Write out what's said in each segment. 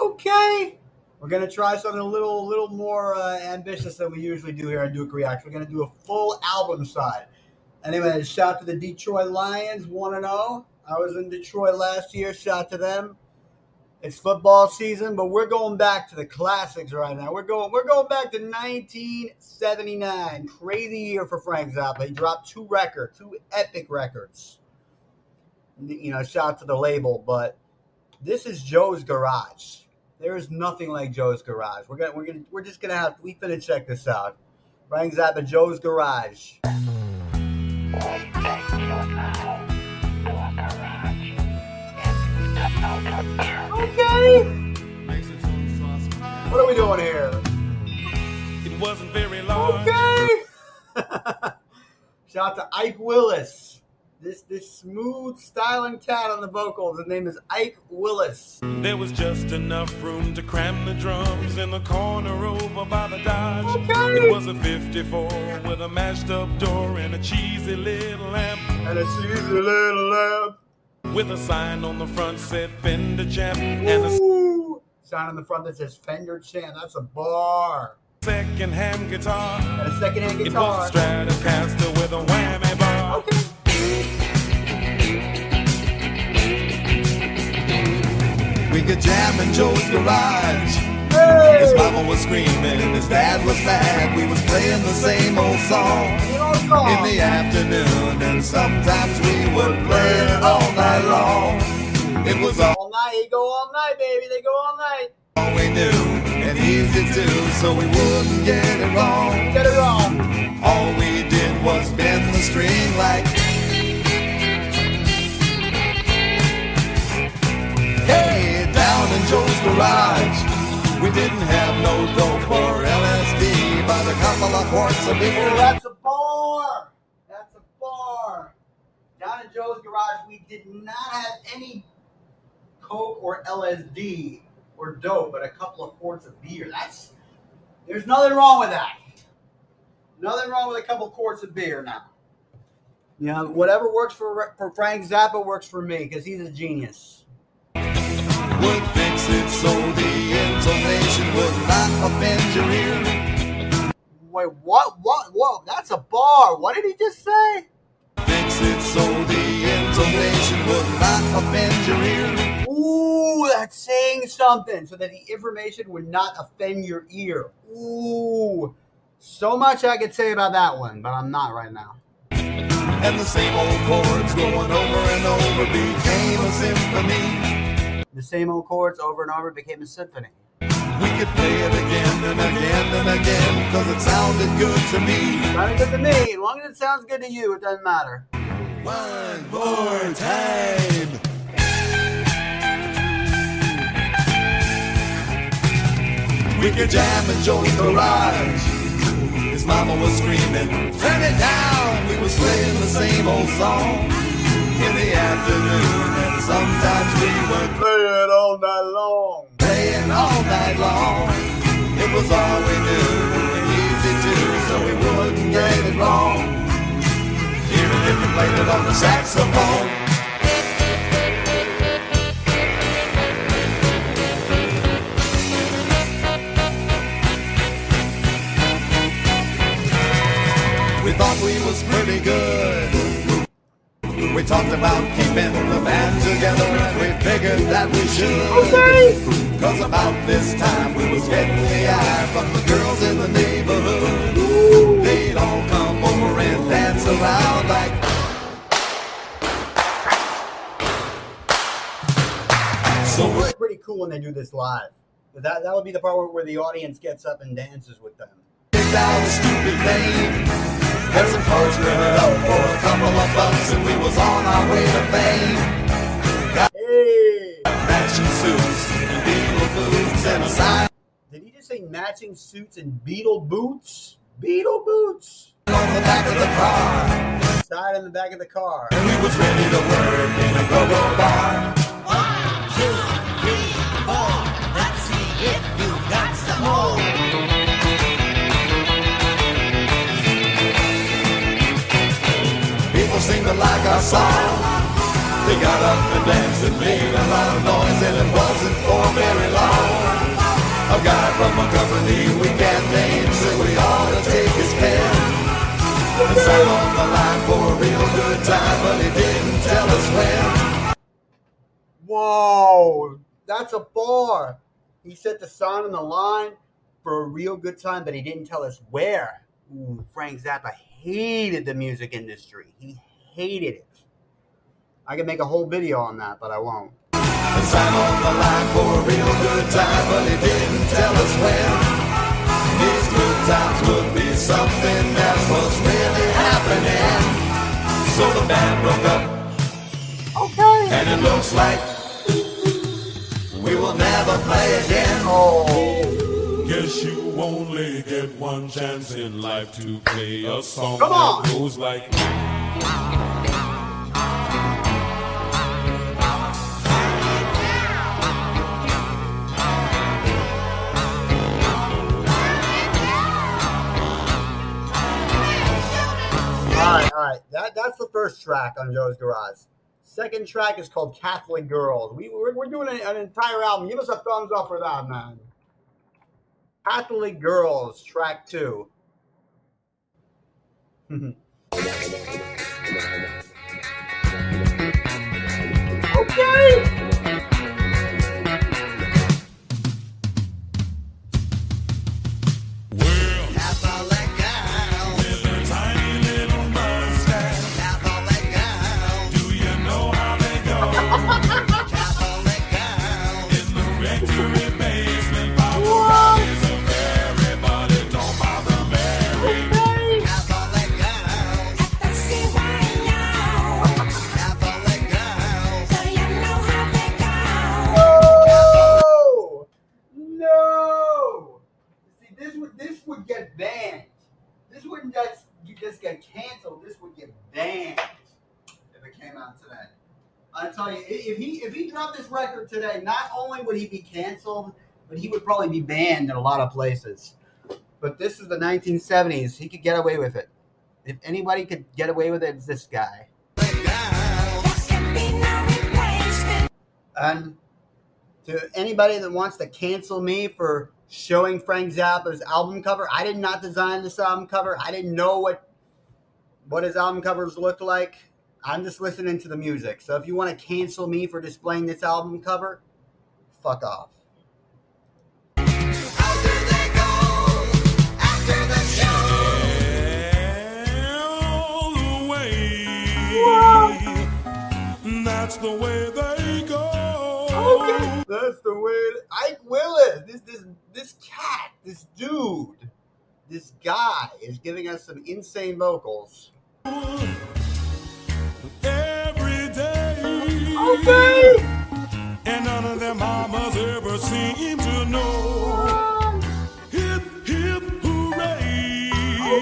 Okay. We're gonna try something a little, little more uh, ambitious than we usually do here on Duke Reacts. We're gonna do a full album side. Anyway, shout to the Detroit Lions, one and zero. I was in Detroit last year. Shout to them. It's football season, but we're going back to the classics right now. We're going, we're going back to 1979. Crazy year for Frank Zappa. He dropped two records, two epic records. You know, shout to the label, but this is Joe's Garage. There is nothing like Joe's Garage. We're gonna, we're gonna, we're just gonna have. We finna check this out. Frank Zappa, Joe's Garage. Okay. What are we doing here? It wasn't very long. Okay. Shout out to Ike Willis. This this smooth styling cat on the vocals. His name is Ike Willis. There was just enough room to cram the drums in the corner over by the Dodge. Okay. It was a 54 with a mashed up door and a cheesy little lamp. And a cheesy little lamp. With a sign on the front said Fender Champ and a Sign on the front that says Fender Champ. That's a bar. second hand guitar. And a second hand It guitar. was a Stratocaster with a whammy bar. Okay. We could jam in Joe's garage. Hey. His mama was screaming, his dad was mad. We was playing the same old song You know what's wrong? in the afternoon, and sometimes we would play it all night long. It was all all night. They go all night, baby. They go all night. All we knew, and easy too, so we wouldn't get it wrong. Get it wrong. All we did was bend the string like. Garage, we didn't have no dope or LSD, but a couple of quarts of beer. that's a bar. That's a bar. Down in Joe's garage, we did not have any coke or LSD or dope, but a couple of quarts of beer. That's there's nothing wrong with that. Nothing wrong with a couple quarts of beer now. You know, whatever works for for Frank Zappa works for me because he's a genius. It so the intonation would not offend your ear. Wait, what? What? Whoa, that's a bar. What did he just say? Fix it so the intonation would not offend your ear. Ooh, that's saying something so that the information would not offend your ear. Ooh, so much I could say about that one, but I'm not right now. And the same old chords going over and over became a symphony. The same old chords over and over became a symphony. We could play it again and again and again, cause it sounded good to me. Sounded good to me. As long as it sounds good to you, it doesn't matter. One more time. We could jam in Joe's garage. His mama was screaming, turn it down. We was playing the same old song in the afternoon, and sometimes we it all night long. playing all night long. It was all we knew, and easy too, so we wouldn't get it wrong. Even if we played it on the saxophone. We thought we was pretty good. We talked about keeping the band together that we should. Okay. Cause about this time we was getting the eye from the girls in the neighborhood. They'd all come over and dance around like So It's pretty cool when they do this live. That that would be the part where, where the audience gets up and dances with them. stupid name. Had some cards printed up for a couple of bucks and we was on our way to fame. Matching suits and Beatle boots and a sign Did he just say matching suits and Beatle boots? Beatle boots. on the back of the car. Side in the back of the car. And we was ready to work in a go-go bar. One, two, three, four. Let's see if you've got some more. People seemed to like our song. We got up and danced and made a lot of noise and it wasn't for very long. A guy from a company we can't name said we ought to take his pen and sign on the line for a real good time, but he didn't tell us when. Whoa, that's a bar. He said to sign on the line for a real good time, but he didn't tell us where. Ooh, Frank Zappa hated the music industry. He hated it. I could make a whole video on that, but I won't. The sat on the line for a real good time, but he didn't tell us when. These good times would be something that was really happening. So the band broke up, Okay. and it looks like we will never play again. Oh, Guess you only get one chance in life to play a song Come on. that goes like. First track on Joe's Garage. Second track is called Catholic Girls. We we're, we're doing an, an entire album. Give us a thumbs up for that, man. Catholic Girls, track two. okay. Today, not only would he be canceled, but he would probably be banned in a lot of places. But this is the 1970s. He could get away with it. If anybody could get away with it, it's this guy. And to anybody that wants to cancel me for showing Frank Zappa's album cover, I did not design this album cover. I didn't know what what his album covers look like. I'm just listening to the music. So if you want to cancel me for displaying this album cover, fuck off. How do they go after the show? All the way. That's the way they go. That's the way Ike Willis, this this this cat, this dude, this guy is giving us some insane vocals. Okay. And none of their mamas ever seem to know. Hip, hip, hooray. For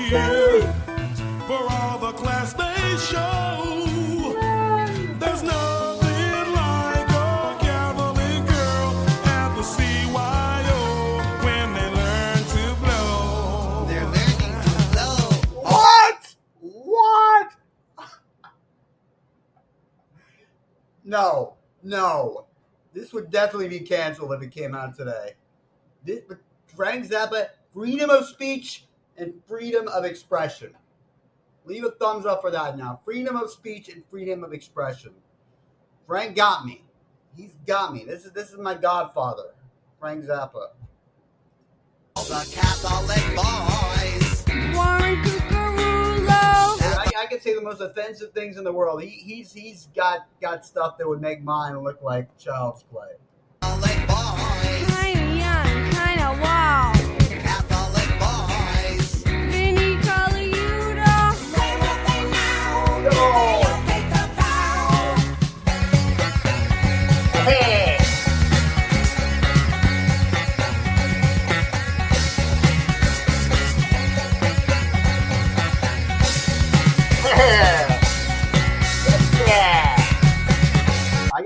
No, no. This would definitely be canceled if it came out today. This, Frank Zappa, freedom of speech and freedom of expression. Leave a thumbs up for that now. Freedom of speech and freedom of expression. Frank got me. He's got me. This is this is my godfather, Frank Zappa. The Catholic. The most offensive things in the world. He, he's he's got got stuff that would make mine look like child's play. Kinda young, kinda wild.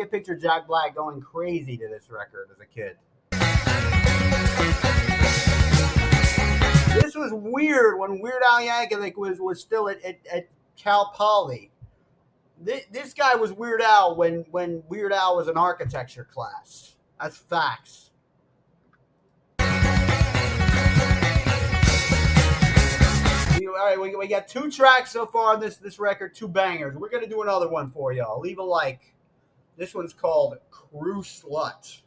Can picture Jack Black going crazy to this record as a kid. This was weird when Weird Al Yankovic was was still at, at, at Cal Poly. This, this guy was Weird Al when when Weird Al was in architecture class. That's facts. All right, we, we got two tracks so far on this this record, two bangers. We're gonna do another one for y'all. Leave a like. This one's called Crew Slut.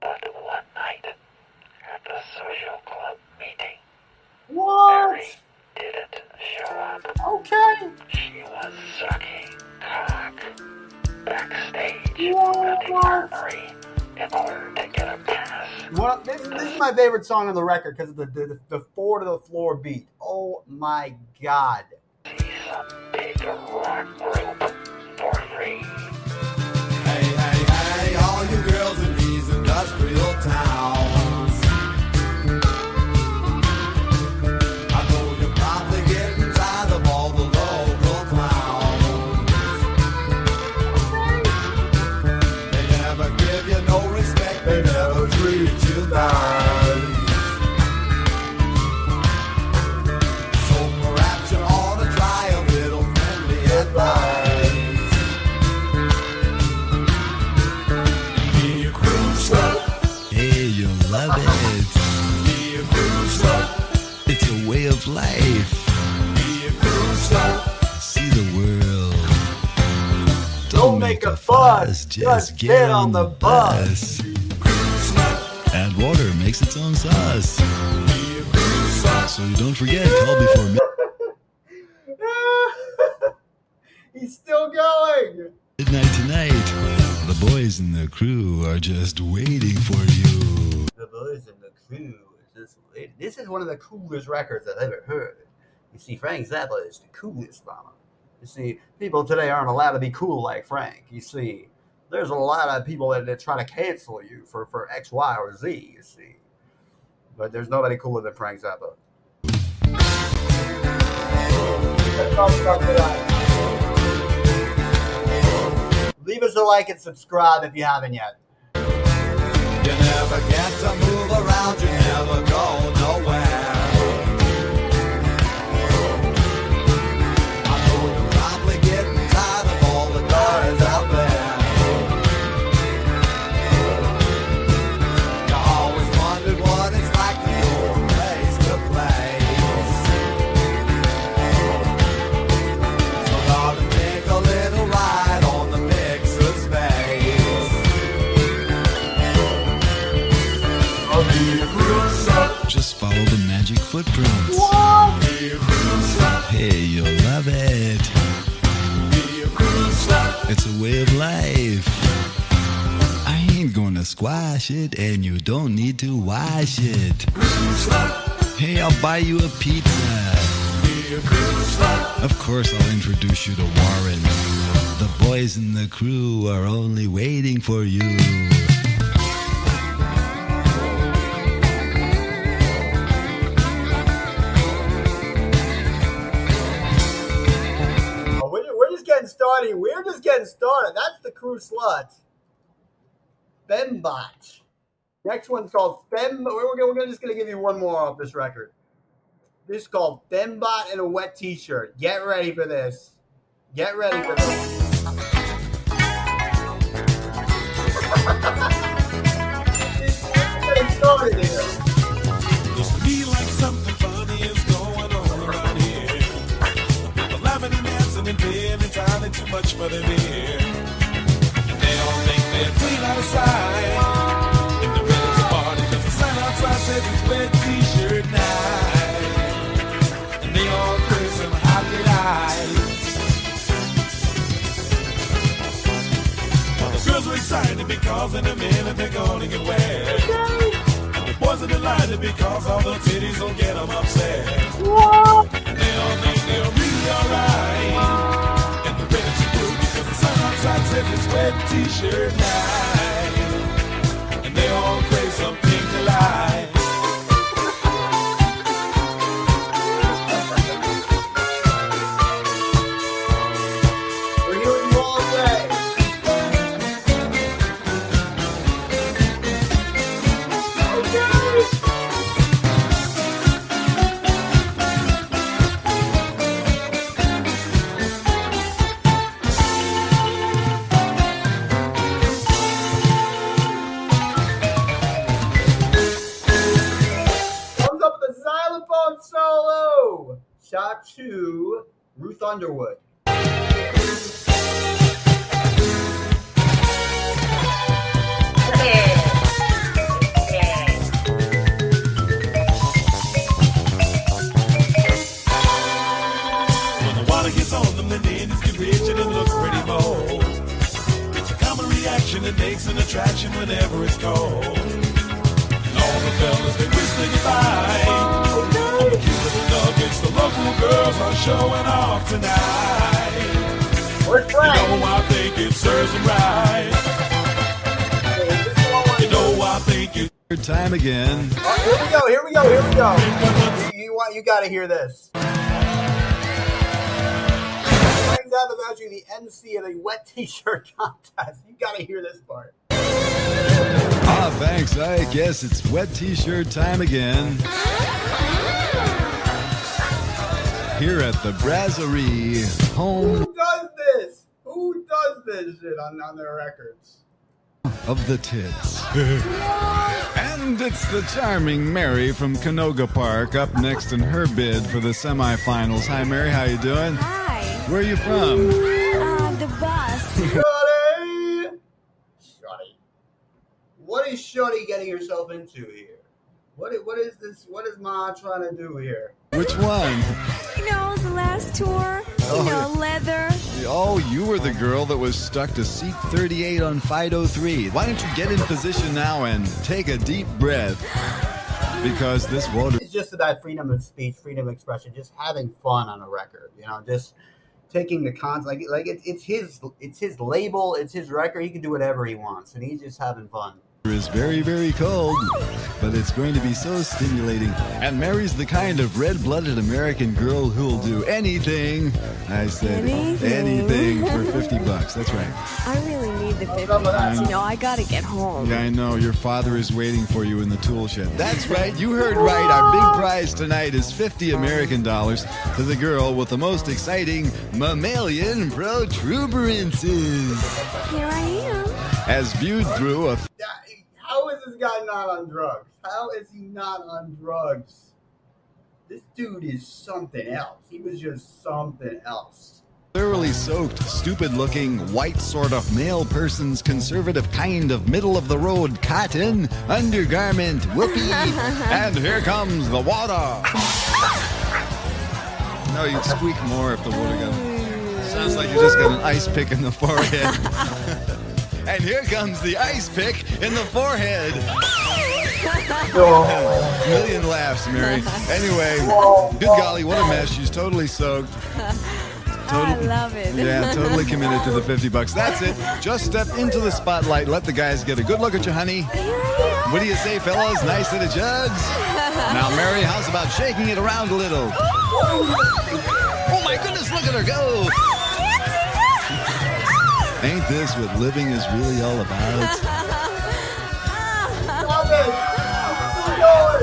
But one night, at the social club meeting, What? Mary didn't show up. Okay. She was sucking cock backstage at the armory in order to get a pass. Well, this, this is my favorite song on the record because of the, the the four to the floor beat. Oh my god. See some big rock industrial towns. Get on the bus. Add water makes its own sauce. So you don't forget, call before midnight. He's still going. midnight tonight. The boys in the crew are just waiting for you. The boys in the crew is just waiting. This is one of the coolest records I've ever heard. You see, Frank Zappa is the coolest mama. You see, people today aren't allowed to be cool like Frank. You see, there's a lot of people that, are trying to cancel you for, for X, Y, or Z, you see. But there's nobody cooler than Frank Zappa. Leave us a like and subscribe if you haven't yet. You Just follow the magic footprints. Hey, you'll love it. It's a way of life. I ain't gonna squash it, and you don't need to wash it. Hey, I'll buy you a pizza. Of course, I'll introduce you to Warren. The boys in the crew are only waiting for you. Started. We're just getting started. That's the crew slut. Fembot. Next one's called Fem. We're, gonna- we're just going to give you one more off this record. This is called Fembot in a wet t shirt. Get ready for this. Get ready for this. paying entirely too much for their beer. And they all think they're clean out of sight. And they're ready to party 'cause the sign outside says it's wet t-shirt night. And they all curse some hot delight. Well, the girls are excited because in a minute they're gonna get wet. The boys are delighted because all the titties will get them upset. And they all think they're really alright. The sun outside says it's wet t-shirt night. Whenever it's cold. And all the fellas, they whistling goodbye. Oh, On the cute little nuggets, the local girls are showing off tonight. Where's You know, I think it serves them right. You know, I think it Third time again. Oh, here we go. Here we go. Here we go. You, you want? You got to hear this. Finds out that actually the MC of the wet T-shirt contest. You got to hear this part. Ah, thanks. I guess it's wet t-shirt time again. Here at the Brasserie, home Who does this? Who does this shit on, on their records? of the tits. and it's the charming Mary from Canoga Park up next in her bid for the semifinals. Hi, Mary. How you doing? Hi. Where are you from? Uh, the bus. Shorty! Shorty. What is Shorty getting herself into here? What, what is this? What is Ma trying to do here? Which one? You know, the last tour. Oh, You know, leather. Oh, you were the girl that was stuck to seat 38 on Fido 3. Why don't you get in position now and take a deep breath? Because this water It's just about freedom of speech, freedom of expression, just having fun on a record. You know, just taking the cons like like it, it's his it's his label, it's his record. He can do whatever he wants, and he's just having fun. Is very, very cold, but it's going to be so stimulating. And Mary's the kind of red-blooded American girl who'll do anything. I said Anything. anything for 50 bucks. That's right. I really need the 50 bucks. You know, I gotta get home. Yeah, I know. Your father is waiting for you in the tool shed. That's right. You heard right. Our big prize tonight is 50 American dollars to the girl with the most exciting mammalian protuberances. Here I am. As viewed through a How is this guy not on drugs? How is he not on drugs? This dude is something else. He was just something else. thoroughly soaked, stupid looking, white sort of male person's conservative kind of middle of the road cotton undergarment. Whoopee. and here comes the water. No, you'd squeak more if the water got. Sounds like you just got an ice pick in the forehead. and here comes the ice pick in the forehead. Oh. Million laughs, Mary. Anyway, good golly, what a mess. She's totally soaked. I love it. Yeah, totally committed to the 50 bucks. That's it. Just step into the spotlight. Let the guys get a good look at you, honey. Here I am. What do you say, fellas? Nice set of jugs? Now, Mary, how's about shaking it around a little? Oh, my goodness, look at her go. Ain't this what living is really all about?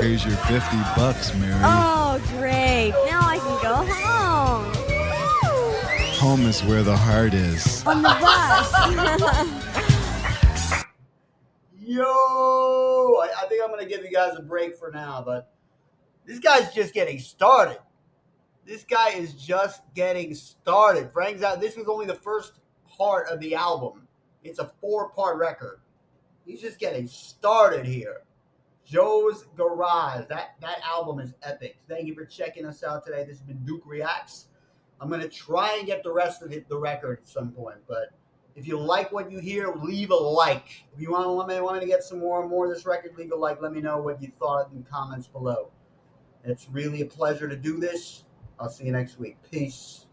Here's your 50 bucks, Mary. Oh, great. Now I can go home. Home is where the heart is. On the bus. Yo, I, I think I'm gonna give you guys a break for now, but this guy's just getting started. This guy is just getting started. Frank's out. This was only the first part of the album. It's a four-part record. He's just getting started here. Joe's Garage. That that album is epic. Thank you for checking us out today. This has been Duke Reacts. I'm gonna try and get the rest of the, the record at some point, but if you like what you hear, leave a like. If you want to let me, want me to get some more and more of this record, leave a like. Let me know what you thought in the comments below. It's really a pleasure to do this. I'll see you next week. Peace.